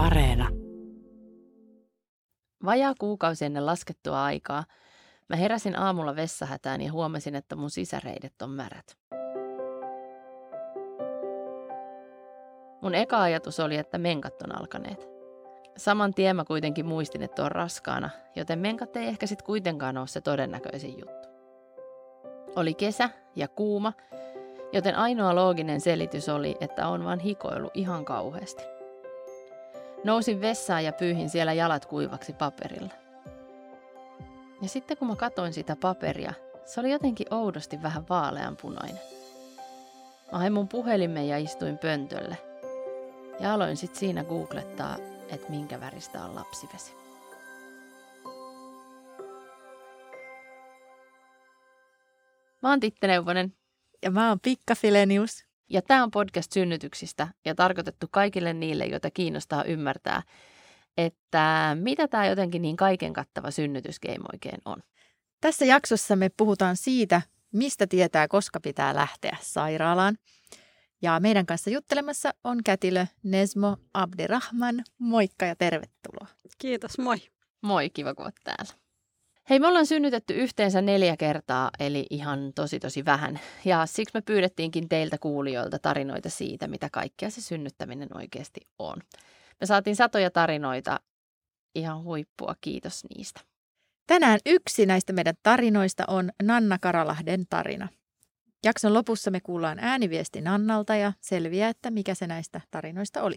Areena. Vajaa kuukausi ennen laskettua aikaa mä heräsin aamulla vessahätään ja huomasin, että mun sisäreidet on märät. Mun eka ajatus oli, että menkat on alkaneet. Saman tien mä kuitenkin muistin, että on raskaana, joten menkat ei ehkä sit kuitenkaan ole se todennäköisin juttu. Oli kesä ja kuuma, joten ainoa looginen selitys oli, että on vaan hikoilu ihan kauheasti. Nousin vessaan ja pyyhin siellä jalat kuivaksi paperilla. Ja sitten kun mä katoin sitä paperia, se oli jotenkin oudosti vähän vaaleanpunainen. Mä hain mun puhelimen ja istuin pöntölle. Ja aloin sitten siinä googlettaa, että minkä väristä on lapsivesi. Mä oon Titte Neuvonen Ja mä oon Pikka Filenius. Ja tämä on podcast synnytyksistä ja tarkoitettu kaikille niille, joita kiinnostaa ymmärtää, että mitä tämä jotenkin niin kaiken kattava synnytysgame oikein on. Tässä jaksossa me puhutaan siitä, mistä tietää, koska pitää lähteä sairaalaan. Ja meidän kanssa juttelemassa on kätilö Nesmo Abdirahman. Moikka ja tervetuloa. Kiitos, moi. Moi, kiva kun oot täällä. Hei, me ollaan synnytetty yhteensä neljä kertaa, eli ihan tosi tosi vähän. Ja siksi me pyydettiinkin teiltä kuulijoilta tarinoita siitä, mitä kaikkea se synnyttäminen oikeasti on. Me saatiin satoja tarinoita, ihan huippua, kiitos niistä. Tänään yksi näistä meidän tarinoista on Nanna Karalahden tarina. Jakson lopussa me kuullaan ääniviesti Nannalta ja selviää, että mikä se näistä tarinoista oli.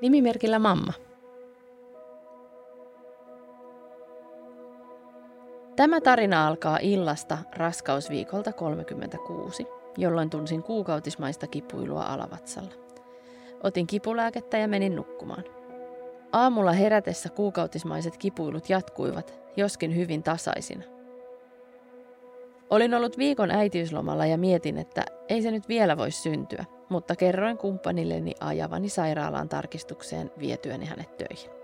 Nimimerkillä mamma. Tämä tarina alkaa illasta raskausviikolta 36, jolloin tunsin kuukautismaista kipuilua alavatsalla. Otin kipulääkettä ja menin nukkumaan. Aamulla herätessä kuukautismaiset kipuilut jatkuivat, joskin hyvin tasaisina. Olin ollut viikon äitiyslomalla ja mietin, että ei se nyt vielä voi syntyä, mutta kerroin kumppanilleni ajavani sairaalaan tarkistukseen vietyäni hänet töihin.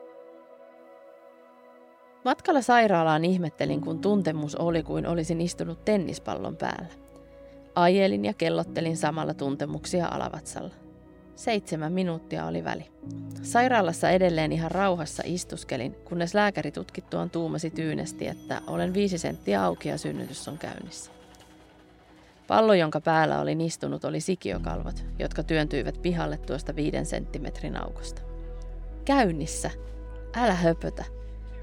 Matkalla sairaalaan ihmettelin, kun tuntemus oli kuin olisin istunut tennispallon päällä. Ajelin ja kellottelin samalla tuntemuksia alavatsalla. Seitsemän minuuttia oli väli. Sairaalassa edelleen ihan rauhassa istuskelin, kunnes lääkäri tutkittuaan tuumasi tyynesti, että olen viisi senttiä auki ja synnytys on käynnissä. Pallo, jonka päällä olin istunut, oli sikiokalvot, jotka työntyivät pihalle tuosta viiden senttimetrin aukosta. Käynnissä? Älä höpötä.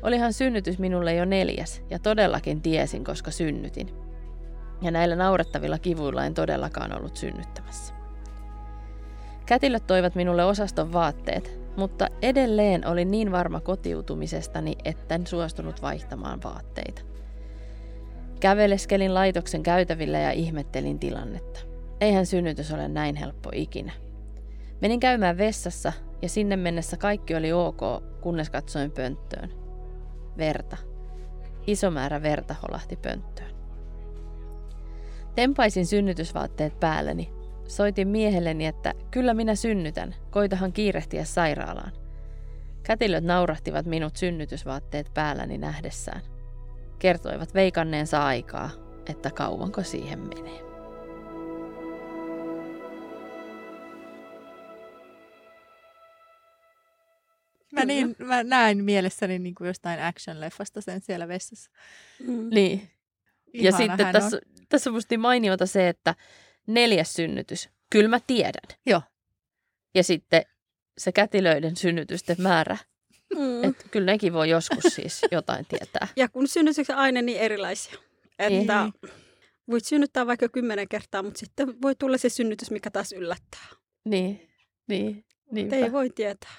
Olihan synnytys minulle jo neljäs, ja todellakin tiesin, koska synnytin. Ja näillä naurettavilla kivuilla en todellakaan ollut synnyttämässä. Kätilöt toivat minulle osaston vaatteet, mutta edelleen olin niin varma kotiutumisestani, etten suostunut vaihtamaan vaatteita. Käveleskelin laitoksen käytävillä ja ihmettelin tilannetta. Eihän synnytys ole näin helppo ikinä. Menin käymään vessassa ja sinne mennessä kaikki oli ok, kunnes katsoin pönttöön. Verta. Iso määrä verta holahti pönttöön. Tempaisin synnytysvaatteet päälleni. Soitin miehelleni, että kyllä minä synnytän, koitahan kiirehtiä sairaalaan. Kätilöt naurahtivat minut synnytysvaatteet päälläni nähdessään. Kertoivat veikanneensa aikaa, että kauanko siihen menee. Mä, niin, mä näin mielessäni niin kuin jostain action-leffasta sen siellä vessassa. Mm. Niin. Ja Ihana sitten hän tässä, tässä on musta mainiota se, että neljäs synnytys, kyllä mä tiedän. Joo. Ja sitten se kätilöiden synnytysten määrä, Mm. että kyllä nekin voi joskus siis jotain tietää. Ja kun synnytykset on aina niin erilaisia, että Niin. voit synnyttää vaikka kymmenen kertaa, mutta sitten voi tulla se synnytys, mikä taas yllättää. Niin, niin, niinpä. Ei voi tietää.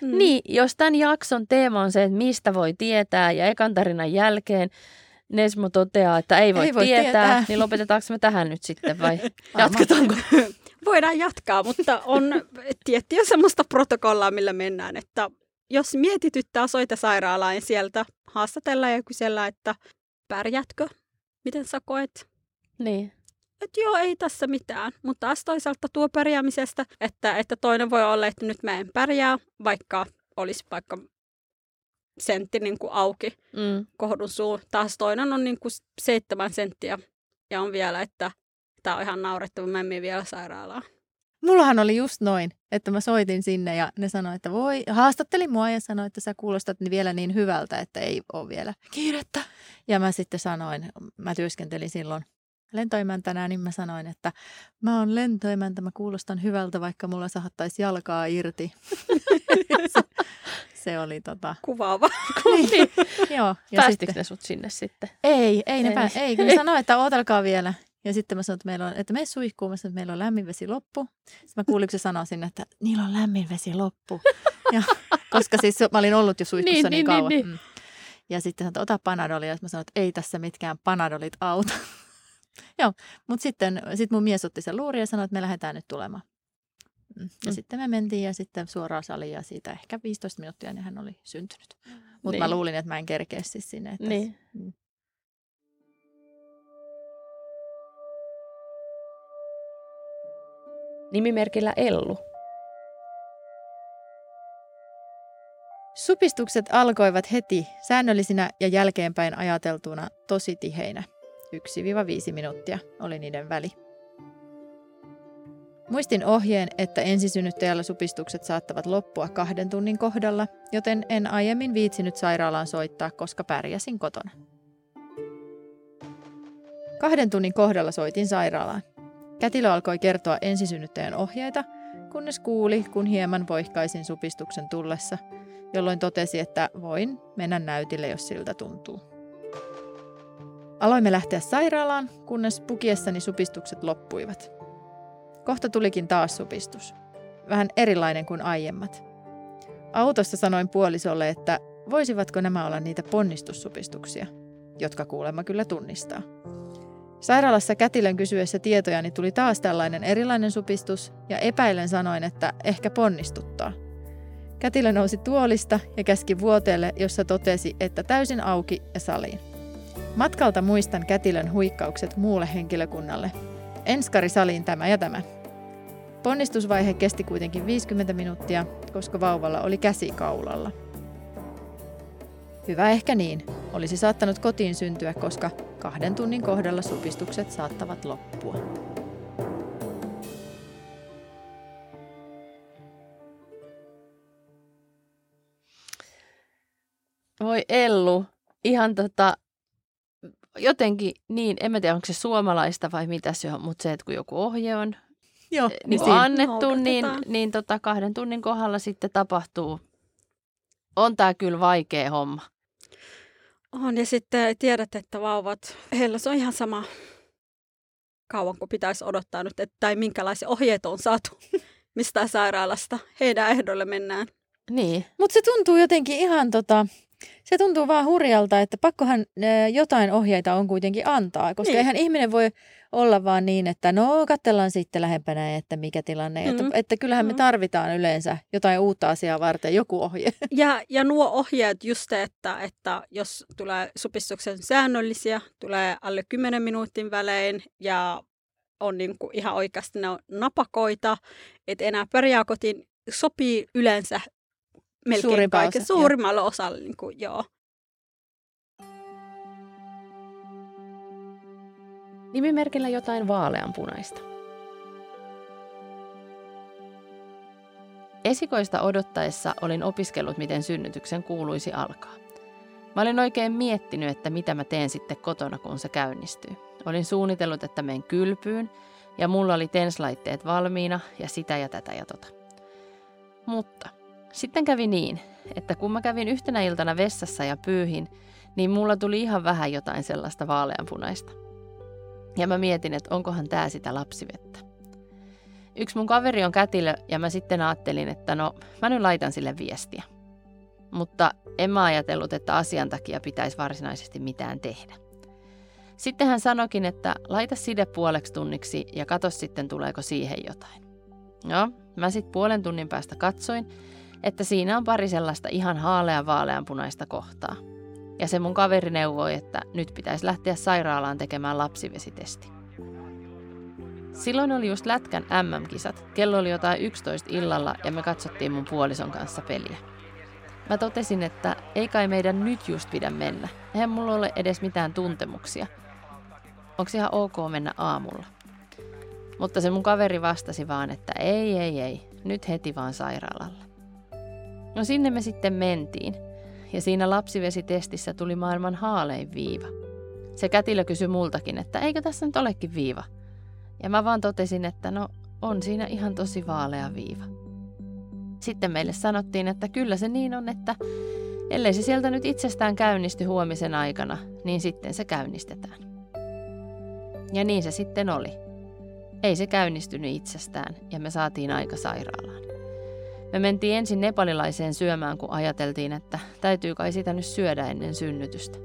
Mm. Niin, jos tämän jakson teema on se, että mistä voi tietää ja ekan tarinan jälkeen Nesmo toteaa, että ei voi, Ei voi tietää, tietää. niin lopetetaanko me tähän nyt sitten vai jatketaanko? Voidaan jatkaa, mutta on tiettyä semmoista protokollaa, millä mennään, että jos mietityttää, soita sairaalaan ja sieltä haastatellaan ja kysellään, että pärjätkö, miten sä koet, Niin, että joo, ei tässä mitään. Mutta taas toisaalta tuo pärjäämisestä, että, että toinen voi olla, että nyt mä en pärjää, vaikka olisi vaikka sentti niin kuin auki mm, kohdun suu. Taas toinen on niin kuin seitsemän senttiä ja on vielä, että tämä on ihan naurettava, mä en vielä sairaalaan. mullahan oli just noin, että mä soitin sinne ja ne sanoi, että voi, haastatteli mua ja sanoi, että sä kuulostat vielä niin hyvältä, että ei ole vielä kiirettä. Ja mä sitten sanoin, mä työskentelin silloin lentoimäntänä, niin mä sanoin, että mä oon lentoimäntä, mä kuulostan hyvältä, vaikka mulla sahattaisi jalkaa irti. se, se oli tota... Kuvaava. niin, joo. Ja Päästikö sitten... ne sut sinne sitten? Ei, ei, ne ei. Pää... ei ne sanoi, että ootelkaa vielä. Ja sitten mä sanoin, että, meillä on, että me suihkuun, mä sanoin, että meillä on lämmin vesi loppu. Sitten mä kuulin, kun se sanoi sinne, että niillä on lämmin vesi loppu. Ja, koska siis mä olin ollut jo suihkussa niin, niin, niin kauan. Niin, niin. Ja sitten sanoin, että ota panadolia. Ja mä sanoin, että ei tässä mitkään panadolit auta. Joo, mutta sitten sit mun mies otti sen luuri ja sanoi, että me lähdetään nyt tulemaan. Mm. Ja mm. sitten me mentiin ja sitten suoraan saliin ja siitä ehkä 15 minuuttia niin hän oli syntynyt. Mutta niin. mä luulin, että mä en kerkeä siis sinne. Että niin. Mm. Nimimerkillä Ellu. Supistukset alkoivat heti säännöllisinä ja jälkeenpäin ajateltuna tosi tiheinä. 1-5 minuuttia oli niiden väli. Muistin ohjeen, että ensisynnyttäjällä supistukset saattavat loppua kahden tunnin kohdalla, joten en aiemmin viitsinyt sairaalaan soittaa, koska pärjäsin kotona. Kahden tunnin kohdalla soitin sairaalaan. Kätilö alkoi kertoa ensisynnyttäjän ohjeita, kunnes kuuli, kun hieman voihkaisin supistuksen tullessa, jolloin totesi, että voin mennä näytille, jos siltä tuntuu. Aloimme lähteä sairaalaan, kunnes pukiessani supistukset loppuivat. Kohta tulikin taas supistus. Vähän erilainen kuin aiemmat. Autossa sanoin puolisolle, että voisivatko nämä olla niitä ponnistussupistuksia, jotka kuulemma kyllä tunnistaa. Sairaalassa kätilön kysyessä tietojani tuli taas tällainen erilainen supistus ja epäilen sanoin, että ehkä ponnistuttaa. Kätilö nousi tuolista ja käski vuoteelle, jossa totesi, että täysin auki ja saliin. Matkalta muistan kätilön huikkaukset muulle henkilökunnalle. Enskari saliin tämä ja tämä. Ponnistusvaihe kesti kuitenkin 50 minuuttia, koska vauvalla oli käsi kaulalla. Hyvä ehkä niin. Olisi saattanut kotiin syntyä, koska kahden tunnin kohdalla supistukset saattavat loppua. Voi Ellu, ihan tota, jotenkin niin, en mä tiedä onko se suomalaista vai mitä se on, mutta se, että kun joku ohje on Joo, niin, niin annettu, niin, niin tota kahden tunnin kohdalla sitten tapahtuu. On tämä kyllä vaikea homma. On, ja sitten tiedät, että vauvat, heillä se on ihan sama kauan kuin pitäisi odottaa nyt, että, tai minkälaisia ohjeet on saatu mistä sairaalasta. Heidän ehdolle mennään. Niin. Mutta se tuntuu jotenkin ihan tota, se tuntuu vaan hurjalta, että pakkohan jotain ohjeita on kuitenkin antaa, koska niin. eihän ihminen voi olla vaan niin, että no katsellaan sitten lähempänä, että mikä tilanne. Mm. Että, että kyllähän mm. me tarvitaan yleensä jotain uutta asiaa varten, joku ohje. Ja, ja nuo ohjeet just että, että jos tulee supistuksen säännöllisiä, tulee alle 10 minuutin välein ja on niin kuin ihan oikeasti ne on napakoita, että enää pärjää kotiin, sopii yleensä melkein kaiken, osa, suurimmalla joo. osalla. Niin kuin, joo. Nimimerkillä jotain vaaleanpunaista. Esikoista odottaessa olin opiskellut, miten synnytyksen kuuluisi alkaa. Mä olin oikein miettinyt, että mitä mä teen sitten kotona, kun se käynnistyy. Olin suunnitellut, että menen kylpyyn ja mulla oli tenslaitteet valmiina ja sitä ja tätä ja tota. Mutta sitten kävi niin, että kun mä kävin yhtenä iltana vessassa ja pyyhin, niin mulla tuli ihan vähän jotain sellaista vaaleanpunaista. Ja mä mietin, että onkohan tää sitä lapsivettä. Yksi mun kaveri on kätilö ja mä sitten ajattelin, että no mä nyt laitan sille viestiä. Mutta en mä ajatellut, että asian takia pitäisi varsinaisesti mitään tehdä. Sitten hän sanokin, että laita side puoleksi tunniksi ja katso sitten tuleeko siihen jotain. No, mä sitten puolen tunnin päästä katsoin että siinä on pari sellaista ihan haalean vaaleanpunaista kohtaa. Ja se mun kaveri neuvoi, että nyt pitäisi lähteä sairaalaan tekemään lapsivesitesti. Silloin oli just Lätkän MM-kisat. Kello oli jotain 11 illalla ja me katsottiin mun puolison kanssa peliä. Mä totesin, että ei kai meidän nyt just pidä mennä. Eihän mulla ole edes mitään tuntemuksia. Onko ihan ok mennä aamulla? Mutta se mun kaveri vastasi vaan, että ei, ei, ei, nyt heti vaan sairaalalle. No sinne me sitten mentiin. Ja siinä lapsivesitestissä tuli maailman haalein viiva. Se kätilö kysyi multakin, että eikö tässä nyt olekin viiva. Ja mä vaan totesin, että no on siinä ihan tosi vaalea viiva. Sitten meille sanottiin, että kyllä se niin on, että ellei se sieltä nyt itsestään käynnisty huomisen aikana, niin sitten se käynnistetään. Ja niin se sitten oli. Ei se käynnistynyt itsestään ja me saatiin aika sairaalaan. Me mentiin ensin nepalilaiseen syömään, kun ajateltiin, että täytyy kai sitä nyt syödä ennen synnytystä.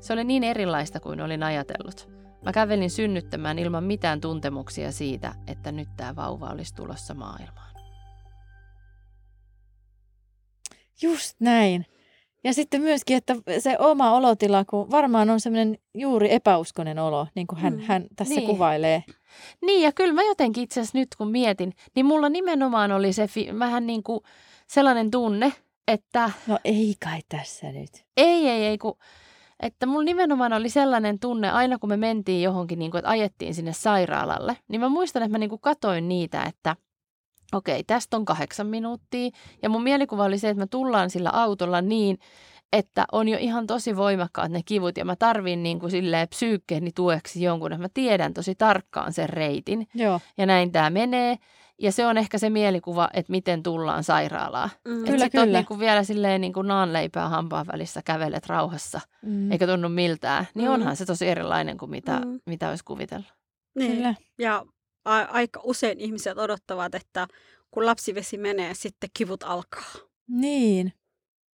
Se oli niin erilaista kuin olin ajatellut. Mä kävelin synnyttämään ilman mitään tuntemuksia siitä, että nyt tämä vauva olisi tulossa maailmaan. Just näin. Ja sitten myöskin, että se oma olotila, kun varmaan on semmoinen juuri epäuskonen olo, niin kuin hän, mm. hän tässä niin. kuvailee. Niin, ja kyllä mä jotenkin itse asiassa nyt kun mietin, niin mulla nimenomaan oli se fi- vähän niin kuin sellainen tunne, että... No ei kai tässä nyt. Ei, ei, ei, kun... Että mulla nimenomaan oli sellainen tunne, aina kun me mentiin johonkin, niin kuin, että ajettiin sinne sairaalalle, niin mä muistan, että mä niin kuin katoin niitä, että okei, tästä on kahdeksan minuuttia. Ja mun mielikuva oli se, että me tullaan sillä autolla niin, että on jo ihan tosi voimakkaat ne kivut ja mä tarvin niin kuin silleen psyykkeeni tueksi jonkun, että mä tiedän tosi tarkkaan sen reitin. Joo. Ja näin tämä menee. Ja se on ehkä se mielikuva, että miten tullaan sairaalaan. Mm. Kyllä, kyllä. niin kuin vielä silleen niin kuin naanleipää hampaan välissä kävelet rauhassa, mm. eikä tunnu miltään. Niin mm. onhan se tosi erilainen kuin mitä, mm. mitä olisi kuvitellut. Niin. Kyllä. Ja a- aika usein ihmiset odottavat, että kun lapsivesi menee, sitten kivut alkaa. Niin.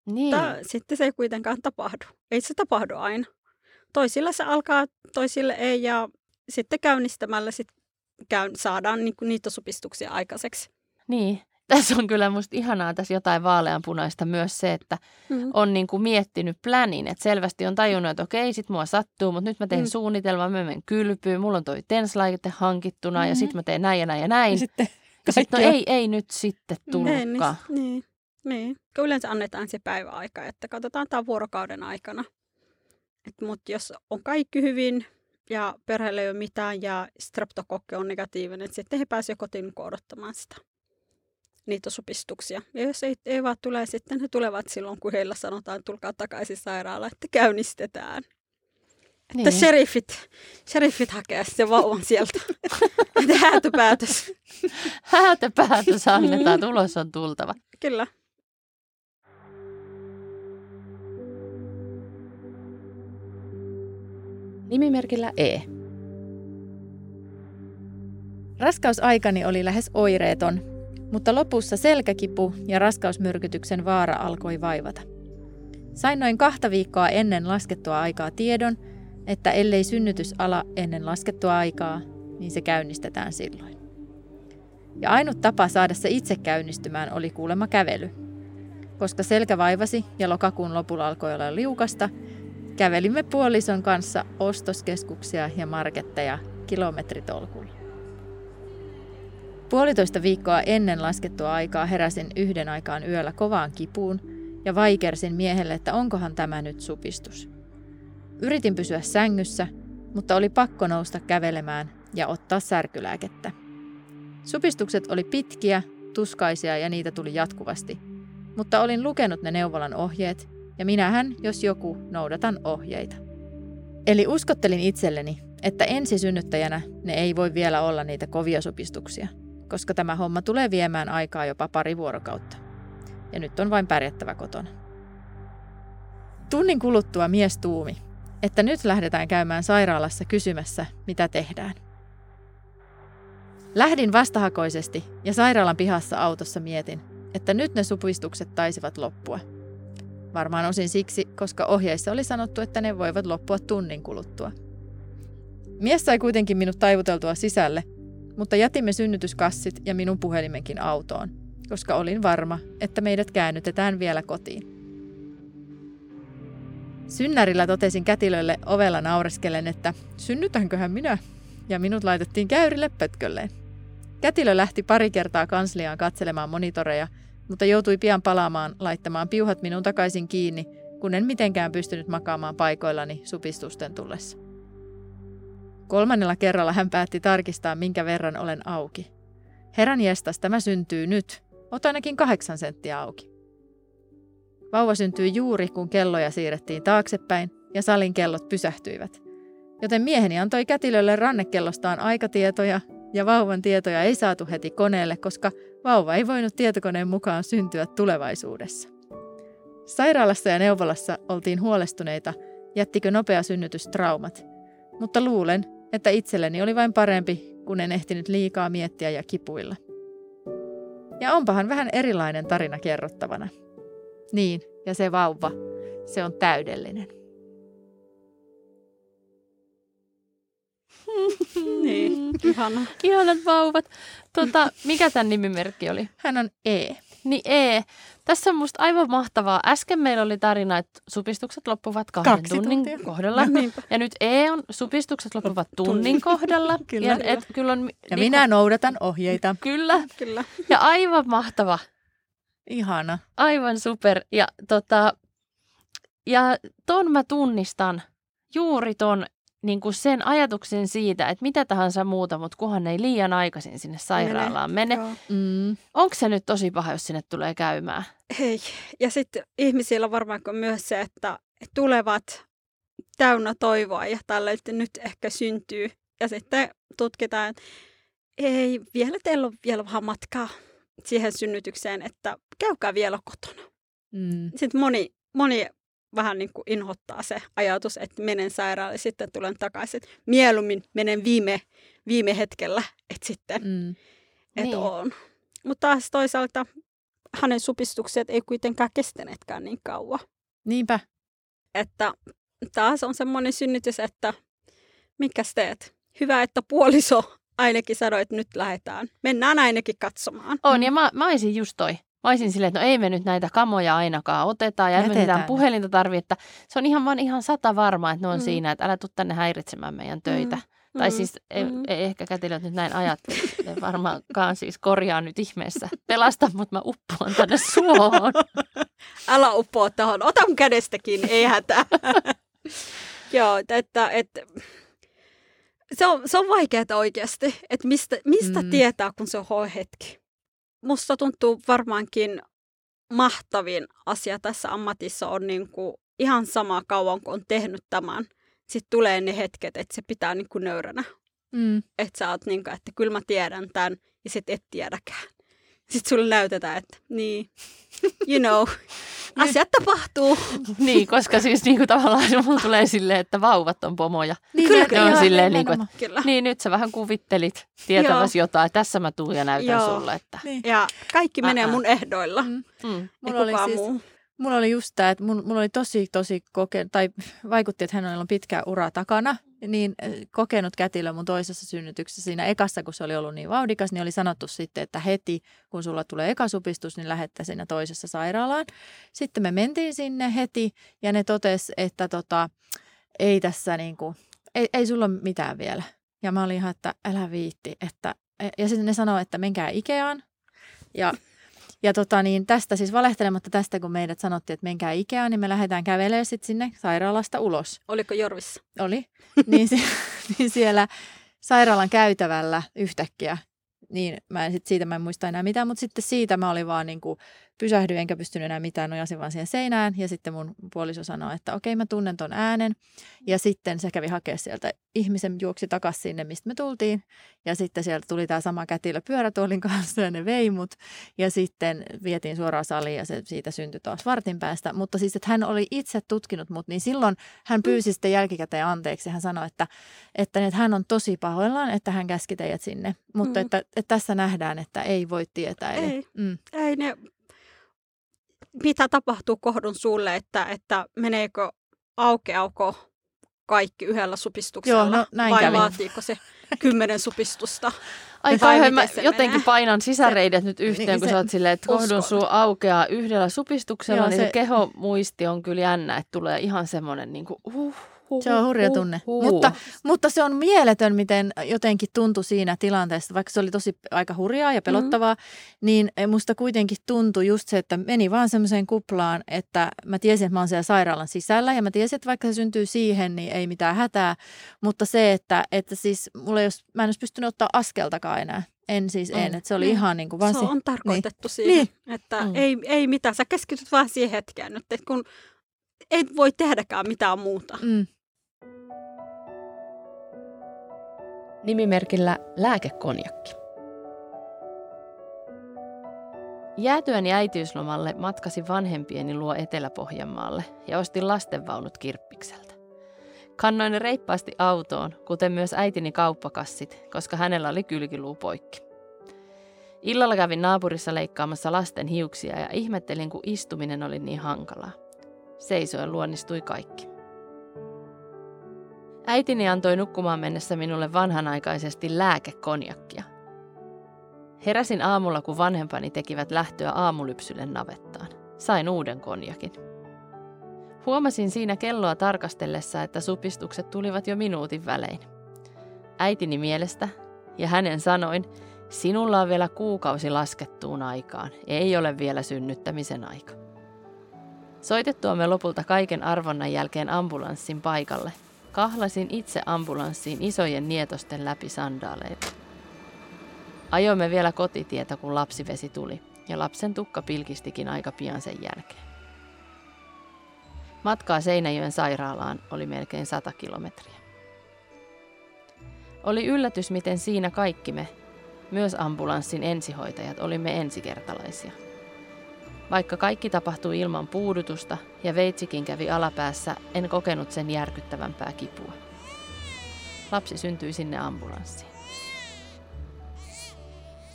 niin. Mutta sitten se ei kuitenkaan tapahdu. Ei se tapahdu aina. Toisilla se alkaa, toisille ei ja sitten käynnistämällä sit käyn, saadaan niinku niitä supistuksia aikaiseksi. Niin. Tässä on kyllä musta ihanaa tässä jotain vaaleanpunaista myös se, että mm. on niin kuin miettinyt planin, että selvästi on tajunnut, että okei, sit mua sattuu, mutta nyt mä teen mm. suunnitelman, mä menen kylpyyn, mulla on toi tenslaite hankittuna mm-hmm. ja sitten mä teen näin ja näin ja näin. Ja sitten, ja sit, no ei, ei nyt sitten tullutkaan. Niin, niin, niin. Yleensä annetaan se päiväaika, että katsotaan tämä vuorokauden aikana. Mutta jos on kaikki hyvin ja perheellä ei ole mitään ja streptokokke on negatiivinen, sitten he pääsevät kotiin odottamaan sitä niitä supistuksia. Ja jos ei, ei vaan tule, sitten he tulevat silloin, kun heillä sanotaan, tulkaa takaisin sairaalaan, että käynnistetään. Niin. Että sheriffit, sheriffit hakee se vauvan sieltä. että häätöpäätös. häätöpäätös annetaan, tulos on tultava. Kyllä. Nimimerkillä E. Raskausaikani oli lähes oireeton mutta lopussa selkäkipu ja raskausmyrkytyksen vaara alkoi vaivata. Sain noin kahta viikkoa ennen laskettua aikaa tiedon, että ellei synnytys ala ennen laskettua aikaa, niin se käynnistetään silloin. Ja ainut tapa saada se itse käynnistymään oli kuulemma kävely. Koska selkä vaivasi ja lokakuun lopulla alkoi olla liukasta, kävelimme puolison kanssa ostoskeskuksia ja marketteja kilometritolkulla. Puolitoista viikkoa ennen laskettua aikaa heräsin yhden aikaan yöllä kovaan kipuun ja vaikersin miehelle, että onkohan tämä nyt supistus. Yritin pysyä sängyssä, mutta oli pakko nousta kävelemään ja ottaa särkylääkettä. Supistukset oli pitkiä, tuskaisia ja niitä tuli jatkuvasti, mutta olin lukenut ne neuvolan ohjeet ja minähän, jos joku, noudatan ohjeita. Eli uskottelin itselleni, että ensisynnyttäjänä ne ei voi vielä olla niitä kovia supistuksia – koska tämä homma tulee viemään aikaa jopa pari vuorokautta. Ja nyt on vain pärjättävä kotona. Tunnin kuluttua mies tuumi, että nyt lähdetään käymään sairaalassa kysymässä, mitä tehdään. Lähdin vastahakoisesti ja sairaalan pihassa autossa mietin, että nyt ne supistukset taisivat loppua. Varmaan osin siksi, koska ohjeissa oli sanottu, että ne voivat loppua tunnin kuluttua. Mies sai kuitenkin minut taivuteltua sisälle mutta jätimme synnytyskassit ja minun puhelimenkin autoon, koska olin varma, että meidät käännytetään vielä kotiin. Synnärillä totesin kätilölle ovella naureskellen, että synnytänköhän minä, ja minut laitettiin käyrille pötkölleen. Kätilö lähti pari kertaa kansliaan katselemaan monitoreja, mutta joutui pian palaamaan laittamaan piuhat minun takaisin kiinni, kun en mitenkään pystynyt makaamaan paikoillani supistusten tullessa. Kolmannella kerralla hän päätti tarkistaa, minkä verran olen auki. Herran jestas, tämä syntyy nyt. Ota ainakin kahdeksan senttiä auki. Vauva syntyi juuri, kun kelloja siirrettiin taaksepäin ja salin kellot pysähtyivät. Joten mieheni antoi kätilölle rannekellostaan aikatietoja ja vauvan tietoja ei saatu heti koneelle, koska vauva ei voinut tietokoneen mukaan syntyä tulevaisuudessa. Sairaalassa ja neuvolassa oltiin huolestuneita, jättikö nopea synnytys traumat, mutta luulen, että itselleni oli vain parempi, kun en ehtinyt liikaa miettiä ja kipuilla. Ja onpahan vähän erilainen tarina kerrottavana. Niin, ja se vauva, se on täydellinen. Niin, ihana. Ihanat vauvat. Tota, mikä tämän nimimerkki oli? Hän on E. Niin E. Tässä on musta aivan mahtavaa. Äsken meillä oli tarina, että supistukset loppuvat kahden Kaksi tunnin tuntia. kohdalla. Niinpä. Ja nyt E on supistukset loppuvat tunnin kohdalla. Kyllä. ja, et, kyllä on, Ja niinku- minä noudatan ohjeita. Kyllä. Kyllä. Ja aivan mahtava. Ihana. Aivan super. Ja, tota, ja ton mä tunnistan juuri ton niin kuin sen ajatuksen siitä, että mitä tahansa muuta, mutta kunhan ei liian aikaisin sinne sairaalaan mene. Joo. Mm. Onko se nyt tosi paha, jos sinne tulee käymään? Ei. Ja sitten ihmisillä varmaan on myös se, että tulevat täynnä toivoa ja tällä, että nyt ehkä syntyy. Ja sitten tutkitaan, että ei, vielä teillä on vielä vähän matkaa siihen synnytykseen, että käykää vielä kotona. Mm. Sitten moni, moni vähän niin kuin inhottaa se ajatus, että menen sairaalaan ja sitten tulen takaisin. Mieluummin menen viime, viime hetkellä, että sitten Mm. et Niin. on. Mutta taas toisaalta hänen supistukset ei kuitenkaan kestäneetkään niin kauan. Niinpä. Että taas on semmoinen synnytys, että mikäs teet? Hyvä, että puoliso ainakin sanoi, että nyt lähdetään. Mennään ainakin katsomaan. On, ja mä, mä olisin just toi. Mä olisin silleen, että no ei me nyt näitä kamoja ainakaan oteta ja emme mitään puhelinta tarvi, että se on ihan vaan ihan sata varmaa, että ne on Mm. siinä, että älä tuu tänne häiritsemään meidän töitä. Mm. Tai Mm. siis ei, Mm. ei ehkä kätilöt nyt näin ajattele. Varmaankaan siis korjaa nyt ihmeessä. Pelasta, mutta mä uppoan tänne suohon. Älä uppoa tuohon. Ota mun kädestäkin, ei hätää. Joo, että, että se on, se on vaikeaa oikeasti, että mistä, mistä Mm. mm. tietää, kun se on hoihetki. Musta tuntuu varmaankin mahtavin asia tässä ammatissa on niin kuin ihan sama kauan, kun on tehnyt tämän. Sitten tulee ne hetket, että se pitää niin kuin nöyränä. Mm. Että sä oot niin kuin, että kyllä mä tiedän tämän, ja sit et tiedäkään. Sitten sulle näytetään, että niin, you know, asiat tapahtuu. niin, koska siis niinku tavallaan mulla tulee silleen, että vauvat on pomoja. Niin, Kyllä, kyllä. On silleen niinku, nimenomaan. Kyllä. Niin nyt sä vähän kuvittelit tietäväsi jotain, että tässä mä tuun ja näytän Joo. sulle, että Niin. Ja kaikki menee mun ehdoilla. Mm. mm, Mulla oli, siis, muu. mulla oli just tämä, että mun, mulla oli tosi, tosi koke, tai vaikutti, että hänellä on pitkä ura takana, niin kokenut kätilö mun toisessa synnytyksessä. Siinä ekassa, kun se oli ollut niin vauhdikas, niin oli sanottu sitten, että heti kun sulla tulee ekasupistus, niin lähette siinä toisessa sairaalaan. Sitten me mentiin sinne heti ja ne totes, että tota, ei tässä niinku, ei, ei sulla ole mitään vielä. Ja mä olin ihan, että älä viitti. Että, ja sitten ne sanoo, että menkää Ikeaan. Ja, ja tota niin, tästä siis valehtelematta tästä, kun meidät sanottiin, että menkää Ikeaan, niin me lähdetään kävelemään sitten sinne sairaalasta ulos. Oliko Jorvissa? Oli. niin, se, niin siellä sairaalan käytävällä yhtäkkiä, niin mä en sit siitä mä en muista enää mitään, mutta sitten siitä mä olin vaan niin kuin pysähdyin enkä pystynyt enää mitään, nojasin vaan siihen seinään ja sitten mun puoliso sanoi, että okei mä tunnen ton äänen ja sitten se kävi hakea sieltä, ihmisen juoksi takaisin sinne, mistä me tultiin ja sitten sieltä tuli tämä sama kätilö pyörätuolin kanssa ja ne vei mut ja sitten vietiin suoraan saliin ja se siitä syntyi taas vartin päästä, mutta siis että hän oli itse tutkinut mut, niin silloin hän pyysi sitten jälkikäteen anteeksi. Hän sanoi, että, että, että hän on tosi pahoillaan, että hän käski teidät sinne. Mutta Mm. että, että tässä nähdään, että ei voi tietää. Eli, Ei. Mm, Ei ne, mitä tapahtuu kohdun sulle, että, että meneekö aukeako kaikki yhdellä supistuksella Joo, no, näin vai kävi. vaatiiko se kymmenen supistusta? Ai kauhean, mä se jotenkin menee? painan sisäreidet nyt yhteen, niin kun se- sä oot silleen, että kohdun suu aukeaa yhdellä supistuksella, Joo, niin se, se- kehomuisti on kyllä jännä, että tulee ihan semmoinen niin kuin, uh, huh, Se on hurja tunne. Mutta, mutta se on mieletön, miten jotenkin tuntui siinä tilanteessa, vaikka se oli tosi aika hurjaa ja pelottavaa, mm. niin musta kuitenkin tuntui just se, että meni vaan semmoiseen kuplaan, että mä tiesin, että mä oon siellä sairaalan sisällä ja mä tiesin, että vaikka se syntyy siihen, niin ei mitään hätää. Mutta se, että, että siis mulla ei olisi, mä en olisi pystynyt ottaa askeltakaan enää. En siis en, Mm. että se oli Niin. ihan niin kuin vaan se si- on tarkoitettu niin. siihen, Niin. että mm. ei, ei mitään. Sä keskityt vaan siihen hetkeen nyt, että kun ei voi tehdäkään mitään muuta. Mm. Nimimerkillä lääkekonjakki. Jäätyäni äitiyslomalle matkasin vanhempieni luo Etelä-Pohjanmaalle ja ostin lastenvaunut kirppikseltä. Kannoin ne reippaasti autoon, kuten myös äitini kauppakassit, koska hänellä oli kylkiluu poikki. Illalla kävin naapurissa leikkaamassa lasten hiuksia ja ihmettelin, kun istuminen oli niin hankalaa. Seisoen luonnistui kaikki. Äitini antoi nukkumaan mennessä minulle vanhanaikaisesti lääkekonjakkia. Heräsin aamulla, kun vanhempani tekivät lähtöä aamulypsylle navettaan. Sain uuden konjakin. Huomasin siinä kelloa tarkastellessa, että supistukset tulivat jo minuutin välein. Äitini mielestä ja hänen sanoin, sinulla on vielä kuukausi laskettuun aikaan, ei ole vielä synnyttämisen aika. Soitettuamme lopulta kaiken arvonnan jälkeen ambulanssin paikalle, kahlasin itse ambulanssiin isojen nietosten läpi sandaaleita. Ajoimme vielä kotitietä, kun lapsivesi tuli, ja lapsen tukka pilkistikin aika pian sen jälkeen. Matkaa Seinäjoen sairaalaan oli melkein 100 kilometriä. Oli yllätys, miten siinä kaikki me, myös ambulanssin ensihoitajat, olimme ensikertalaisia. Vaikka kaikki tapahtui ilman puudutusta ja veitsikin kävi alapäässä, en kokenut sen järkyttävämpää kipua. Lapsi syntyi sinne ambulanssiin.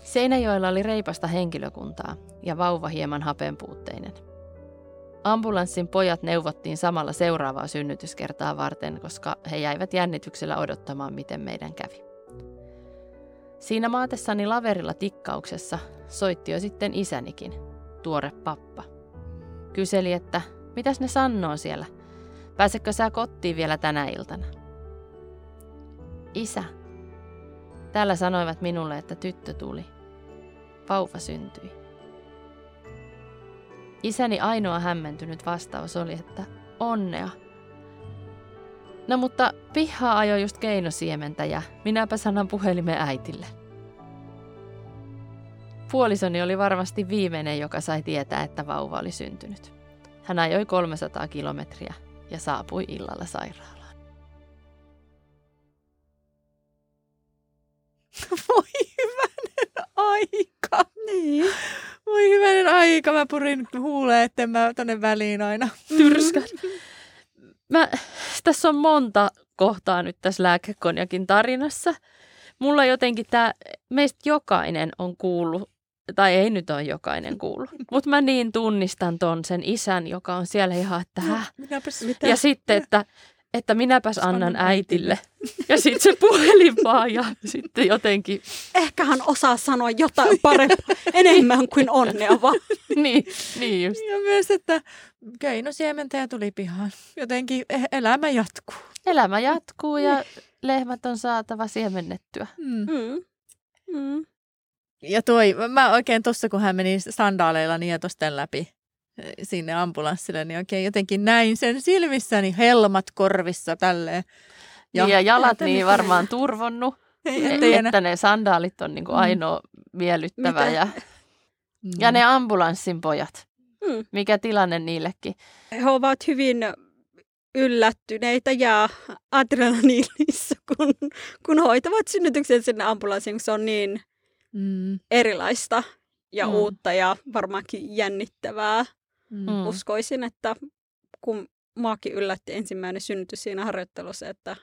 Seinäjoella oli reipasta henkilökuntaa ja vauva hieman hapenpuutteinen. Ambulanssin pojat neuvottiin samalla seuraavaa synnytyskertaa varten, koska he jäivät jännityksellä odottamaan, miten meidän kävi. Siinä maatessani laverilla tikkauksessa soitti jo sitten isänikin, tuore pappa. Kyseli, että mitäs ne sanoo siellä? Pääsekö sä kotiin vielä tänä iltana? Isä. Täällä sanoivat minulle, että tyttö tuli. Vauva syntyi. Isäni ainoa hämmentynyt vastaus oli, että onnea. No mutta pihaa ajoi just keinosiementä ja minäpä sanan puhelimen äitille. Puolisoni oli varmasti viimeinen, joka sai tietää, että vauva oli syntynyt. Hän ajoi 300 kilometriä ja saapui illalla sairaalaan. Voi hyvänen aika. Niin. Voi hyvänen aika. Mä purin huuleen, etten mä tonne väliin aina. Tyrskät. Mä, tässä on monta kohtaa nyt tässä lääkekonjakin tarinassa. Mulla jotenkin tämä, meistä jokainen on kuullut, tai ei nyt ole jokainen kuullut, mutta mä niin tunnistan ton sen isän, joka on siellä ihan, että häh. Minäpäs, Mitä? Ja sitten, että, että minäpäs Annan annan äitille. äitille. Ja sitten se puhelin vaan ja sitten jotenkin, Ehkä hän osaa sanoa jotain parempaa, enemmän kuin onnea vaan. niin, niin just. Ja myös, että keinosiementäjä tuli pihaan. Jotenkin e- elämä jatkuu. Elämä jatkuu ja lehmät on saatava siemennettyä. Mm. Mm. Mm. Ja toi, mä oikein tuossa, kun hän meni sandaaleilla nietosten läpi eh, sinne ambulanssille, niin oikein jotenkin näin sen silmissäni helmat korvissa tälleen. Ja, ja jalat niin varmaan turvonnut, Ei, ettei enää. että ne sandaalit on niin kuin Mm. ainoa miellyttävä. Mitä? Ja, Mm. ja ne ambulanssin pojat. Mm. Mikä tilanne niillekin? He ovat hyvin yllättyneitä ja adrenaliinissa, kun, kun hoitavat synnytyksen sinne ambulanssiin, kun se on niin Mm. erilaista ja Mm. uutta ja varmaankin jännittävää. Mm. Mm. Uskoisin, että kun maakin yllätti ensimmäinen synnytys siinä harjoittelussa, että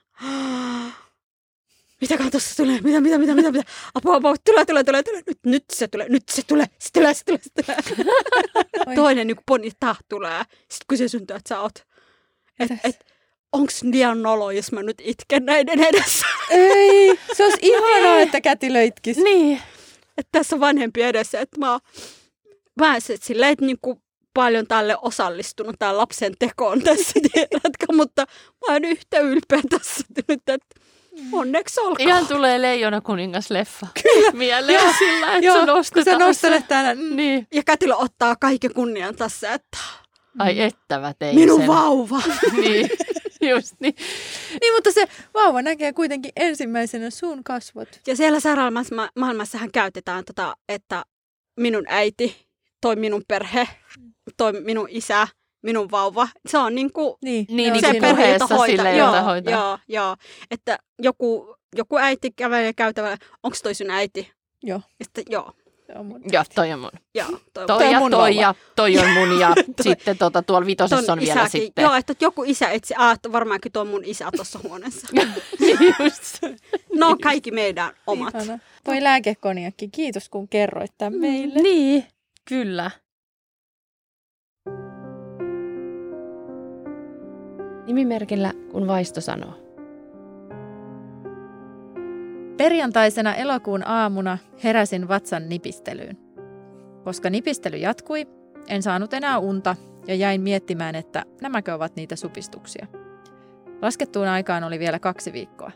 mitä tuossa tulee, mitä, mitä, mitä, mitä, mitä, apua, apua, tulee, tulee, tulee, tulee, nyt, nyt se tulee, nyt se tulee, se tulee, se tulee, se tulee. Oi. Toinen niin ponittaa tulee, sitten kun se syntyy, että sä oot, että et, onks liian nolo, jos mä nyt itken näiden edessä. Ei, se olisi ihanaa, että kätilö itkisi. Niin. Että tässä on vanhempi edessä, että mä, mä se, silleen, että niinku paljon tälle osallistunut tämän lapsen tekoon tässä, tiedätkö, mutta mä oon yhtä ylpeä tässä nyt, että onneksi olkoon. Ihan tulee Leijona kuningas leffa. Kyllä. Mieleen Joo, sillä, että Joo, sä nostetaan kun sä nostelet se. täällä. Mm. Niin. Ja Kätilö ottaa kaiken kunnian tässä, että Ai että mä tein minun sen. vauva. niin, just niin. Niin, mutta se vauva näkee kuitenkin ensimmäisenä sun kasvot. Ja siellä sairaalamassa maailmassahan käytetään tota, että minun äiti, toi minun perhe, toi minun isä, minun vauva. Se on niin kuin Niin, Niin, ne on niin se siinä. perhe, jota hoitaa. sille, joo, jota hoitaa. Joo, joo. Että joku, joku äiti kävelee käytävällä, onko toi sun äiti? Joo. Ja sitten, joo, on mun. Joo, toi on mun. joo. Toi, Toi, Toi on ja mun toi ja toi on mun ja sitten tota, tuolla vitosessa on vielä isäkin. sitten. Joo, että joku isä etsi, ah, että varmaankin tuo on mun isä tuossa huoneessa. just. No on kaikki meidän omat. Ihana. Toi lääkekoniakki, kiitos kun kerroit tämän meille. Niin, kyllä. Nimimerkillä kun vaisto sanoo. Perjantaisena elokuun aamuna heräsin vatsan nipistelyyn. Koska nipistely jatkui, en saanut enää unta ja jäin miettimään, että nämäkö ovat niitä supistuksia. Laskettuun aikaan oli vielä kaksi viikkoa.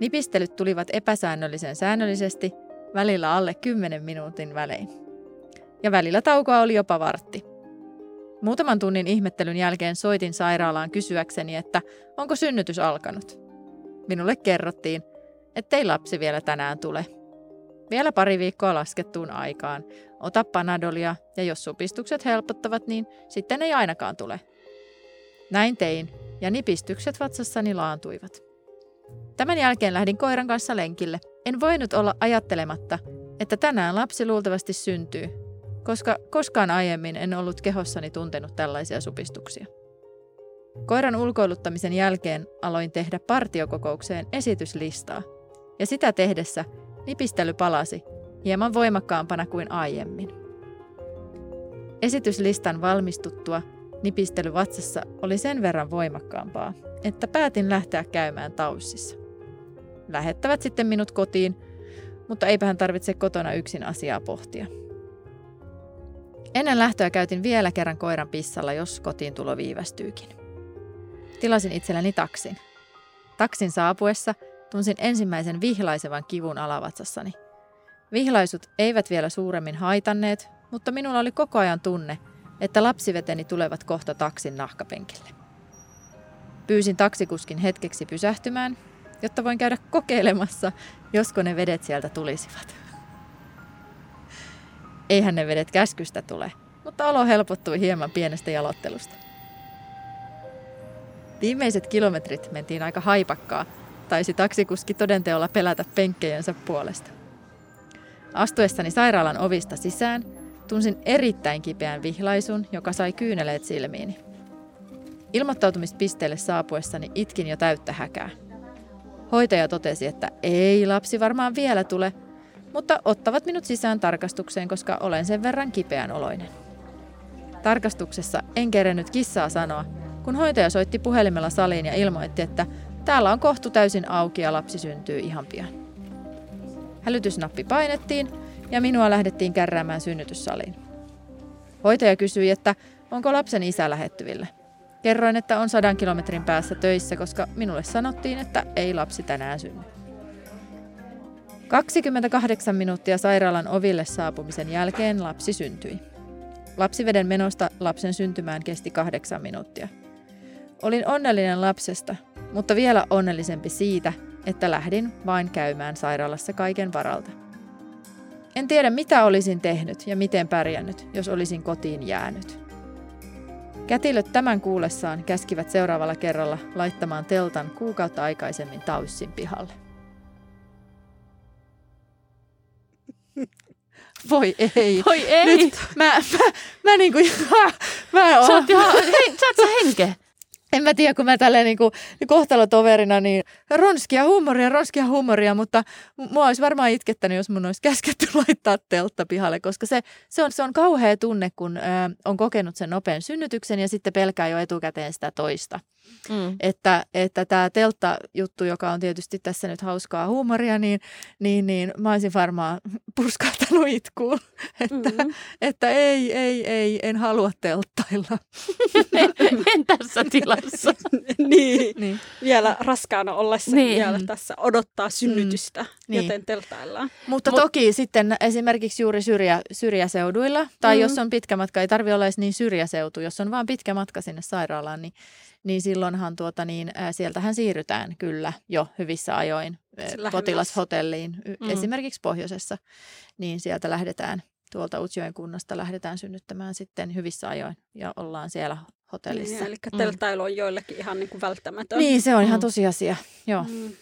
Nipistelyt tulivat epäsäännöllisen säännöllisesti, välillä alle 10 minuutin välein. Ja välillä taukoa oli jopa vartti. Muutaman tunnin ihmettelyn jälkeen soitin sairaalaan kysyäkseni, että onko synnytys alkanut. Minulle kerrottiin, ettei lapsi vielä tänään tule. Vielä pari viikkoa laskettuun aikaan. Ota panadolia ja jos supistukset helpottavat, niin sitten ei ainakaan tule. Näin tein ja nipistykset vatsassani laantuivat. Tämän jälkeen lähdin koiran kanssa lenkille. En voinut olla ajattelematta, että tänään lapsi luultavasti syntyy, koska koskaan aiemmin en ollut kehossani tuntenut tällaisia supistuksia. Koiran ulkoiluttamisen jälkeen aloin tehdä partiokokoukseen esityslistaa, ja sitä tehdessä nipistely palasi hieman voimakkaampana kuin aiemmin. Esityslistan valmistuttua nipistely vatsassa oli sen verran voimakkaampaa, että päätin lähteä käymään taussissa. Lähettävät sitten minut kotiin, mutta eipähän tarvitse kotona yksin asiaa pohtia. Ennen lähtöä käytin vielä kerran koiran pissalla, jos kotiin tulo viivästyykin. Tilasin itselleni taksin. Taksin saapuessa tunsin ensimmäisen vihlaisevan kivun alavatsassani. Vihlaisut eivät vielä suuremmin haitanneet, mutta minulla oli koko ajan tunne, että lapsiveteni tulevat kohta taksin nahkapenkille. Pyysin taksikuskin hetkeksi pysähtymään, jotta voin käydä kokeilemassa, josko ne vedet sieltä tulisivat. Eihän ne vedet käskystä tule, mutta olo helpottui hieman pienestä jalottelusta. Viimeiset kilometrit mentiin aika haipakkaa, taisi taksikuski todenteolla pelätä penkkejensä puolesta. Astuessani sairaalan ovista sisään tunsin erittäin kipeän vihlaisun, joka sai kyyneleet silmiini. Ilmoittautumispisteelle saapuessani itkin jo täyttä häkää. Hoitaja totesi, että ei lapsi varmaan vielä tule, mutta ottavat minut sisään tarkastukseen, koska olen sen verran kipeän oloinen. Tarkastuksessa en kerennyt kissaa sanoa, kun hoitaja soitti puhelimella saliin ja ilmoitti, että täällä on kohtu täysin auki ja lapsi syntyy ihan pian. Hälytysnappi painettiin ja minua lähdettiin kärräämään synnytyssaliin. Hoitaja kysyi, että onko lapsen isä lähettyville. Kerroin, että on sadan kilometrin päässä töissä, koska minulle sanottiin, että ei lapsi tänään synny. 28 minuuttia sairaalan oville saapumisen jälkeen lapsi syntyi. Lapsiveden menosta lapsen syntymään kesti kahdeksan minuuttia. Olin onnellinen lapsesta, mutta vielä onnellisempi siitä, että lähdin vain käymään sairaalassa kaiken varalta. En tiedä mitä olisin tehnyt ja miten pärjännyt, jos olisin kotiin jäänyt. Kätilöt tämän kuullessaan käskivät seuraavalla kerralla laittamaan teltan kuukautta aikaisemmin Taussin pihalle. Voi ei. Voi ei. Nyt mä, mä, mä niinku, mä Sä oon, oot ihan, hei, sä oot sä henke. En mä tiedä, kun mä tälleen niinku kohtalotoverina, niin ronskia huumoria, ronskia huumoria, mutta mua olisi varmaan itkettänyt, jos mun olisi käsketty laittaa teltta pihalle, koska se, se, on, se on kauhea tunne, kun ö, on kokenut sen nopean synnytyksen ja sitten pelkää jo etukäteen sitä toista. Mm. Että, että tämä teltta-juttu, joka on tietysti tässä nyt hauskaa huumoria, niin, niin, niin mä olisin varmaan purskahtanut itkuun, että, Mm. että ei, ei, ei, en halua telttailla. en, en tässä tilassa. niin, Niin. vielä raskaana ollessa Niin. vielä tässä odottaa synnytystä, Niin. Niin. joten teltaillaan. Mutta Mut- toki sitten esimerkiksi juuri syrjä, syrjäseuduilla, tai Mm. jos on pitkä matka, ei tarvitse olla edes niin syrjäseutu, jos on vaan pitkä matka sinne sairaalaan, niin, niin silloinhan tuota, niin, ää, sieltähän siirrytään kyllä jo hyvissä ajoin ää, Lähemmäs. potilashotelliin, Mm. esimerkiksi pohjoisessa, niin sieltä lähdetään, tuolta Utsjoen kunnasta lähdetään synnyttämään sitten hyvissä ajoin ja ollaan siellä hotellissa. Niin, eli Mm. teltailu on joillekin ihan niin kuin välttämätön. Niin, se on ihan Mm. tosiasia. Joo, Mm.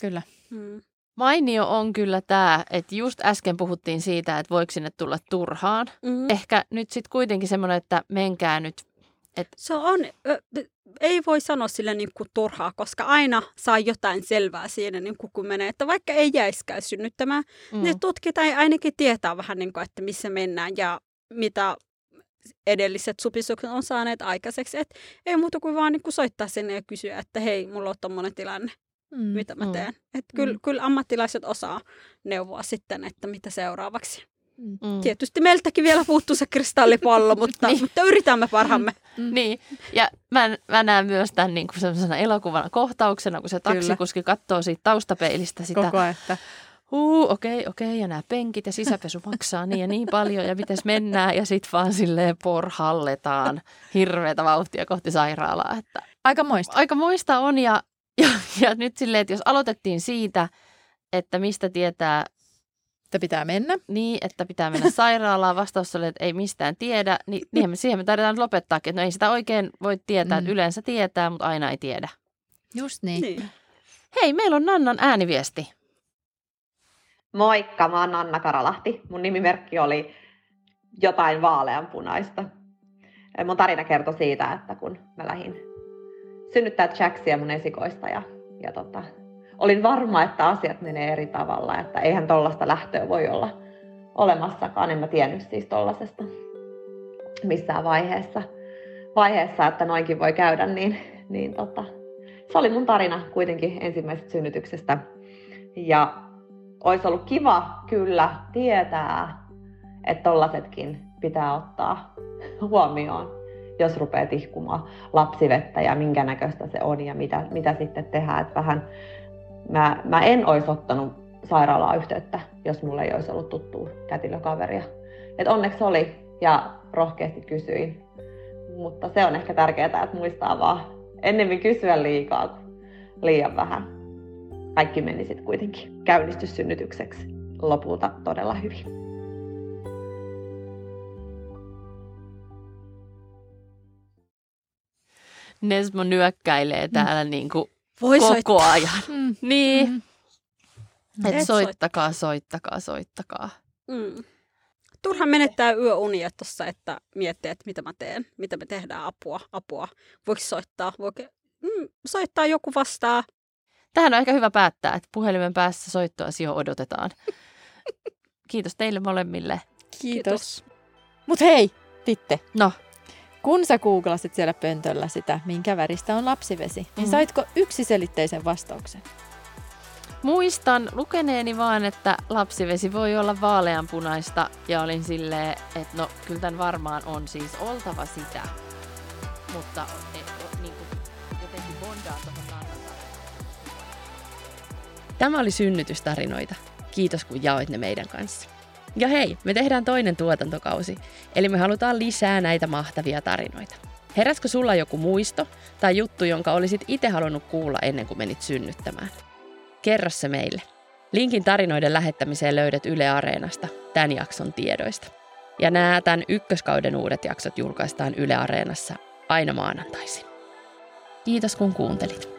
kyllä. Mm. Mainio on kyllä tämä, että just äsken puhuttiin siitä, että voiko sinne tulla turhaan. Mm. Ehkä nyt sitten kuitenkin semmoinen, että menkää nyt. Se on, ö, ei voi sanoa sille niin kuin turhaa, koska aina saa jotain selvää siinä, niin kuin kun menee, että vaikka ei jäiskään synnyttämään, Mm. mm. ne tutkitaan ja ainakin tietää vähän, niin kuin, että missä mennään ja mitä edelliset supistukset on saaneet aikaiseksi. Et ei muuta kuin vaan niin kuin soittaa sinne ja kysyä, että hei, mulla on tommonen tilanne, Mm. mitä mä Mm. teen. Et kyllä, Mm. kyllä ammattilaiset osaa neuvoa sitten, että mitä seuraavaksi. Mm. Tietysti meiltäkin vielä puuttuu se kristallipallo, mutta, Niin. mutta yritämme parhaamme. Mm. Niin, ja mä, mä näen myös tämän niin kuin sellaisena elokuvan kohtauksena, kun se Kyllä. taksikuski katsoo siitä taustapeilistä sitä, Koko ajan, että huu, okei, okei, ja nämä penkit ja sisäpesu maksaa niin ja niin paljon, ja miten mennään, ja sitten vaan silleen porhalletaan hirveätä vauhtia kohti sairaalaa. Että aika moista. aika moista on, ja, ja, ja nyt silleen, että jos aloitettiin siitä, että mistä tietää Että pitää mennä. niin, että pitää mennä sairaalaan, vastaus oli, että ei mistään tiedä, niin niinhän me siihen me tarvitaan lopettaakin, että no ei sitä oikein voi tietää, Mm. että yleensä tietää, mutta aina ei tiedä. Just niin. Niin. Hei, meillä on Nannan ääniviesti. Moikka, mä oon Anna Karalahti. Mun nimimerkki oli jotain vaaleanpunaista. Mun tarina kertoi siitä, että kun mä lähdin synnyttää Jacksia mun esikoista ja, ja tota, olin varma, että asiat menee eri tavalla, että eihän tollasta lähtöä voi olla olemassakaan. En mä tiennyt siis tollasesta missään vaiheessa, vaiheessa että noinkin voi käydä, niin, niin tota, se oli mun tarina kuitenkin ensimmäisestä synnytyksestä. Ja olisi ollut kiva kyllä tietää, että tollasetkin pitää ottaa huomioon, jos rupeaa tihkumaan lapsivettä ja minkä näköistä se on ja mitä, mitä sitten tehdään. Että vähän mä, mä en olisi ottanut sairaalaa yhteyttä, jos mulla ei olisi ollut tuttua kätilökaveria. Et onneksi oli ja rohkeasti kysyin. Mutta se on ehkä tärkeää, että muistaa vaan ennemmin kysyä liikaa kuin liian vähän kaikki meni sitten kuitenkin käynnistyssynnytykseksi lopulta todella hyvin. Nesmo nyökkäilee täällä niin kuin Voi koko soittaa. ajan. Mm. Niin, Mm. että Et soittakaa, soittakaa, soittakaa. Mm. Turha menettää yöunia tuossa, että miettii, että mitä mä teen, mitä me tehdään, apua, apua. Voiko soittaa? Voiko... Mm, soittaa joku vastaa. Tähän on ehkä hyvä päättää, että puhelimen päässä soittoa jo odotetaan. Kiitos teille molemmille. Kiitos. Mut hei, Titte, No, kun sä googlasit siellä pöntöllä sitä, minkä väristä on lapsivesi, niin Mhm. saitko yksiselitteisen vastauksen? Muistan lukeneeni vaan, että lapsivesi voi olla vaaleanpunaista ja olin silleen, että no kyllä tämän varmaan on siis oltava sitä. Mutta et, o, niin kuin, jotenkin bondaa tuohon Tämä oli synnytystarinoita. Kiitos kun jaoit ne meidän kanssa. Ja hei, me tehdään toinen tuotantokausi, eli me halutaan lisää näitä mahtavia tarinoita. Heräskö sulla joku muisto tai juttu, jonka olisit itse halunnut kuulla ennen kuin menit synnyttämään? Kerro se meille. Linkin tarinoiden lähettämiseen löydät Yle Areenasta tämän jakson tiedoista. Ja nämä tämän ykköskauden uudet jaksot julkaistaan Yle Areenassa aina maanantaisin. Kiitos kun kuuntelit.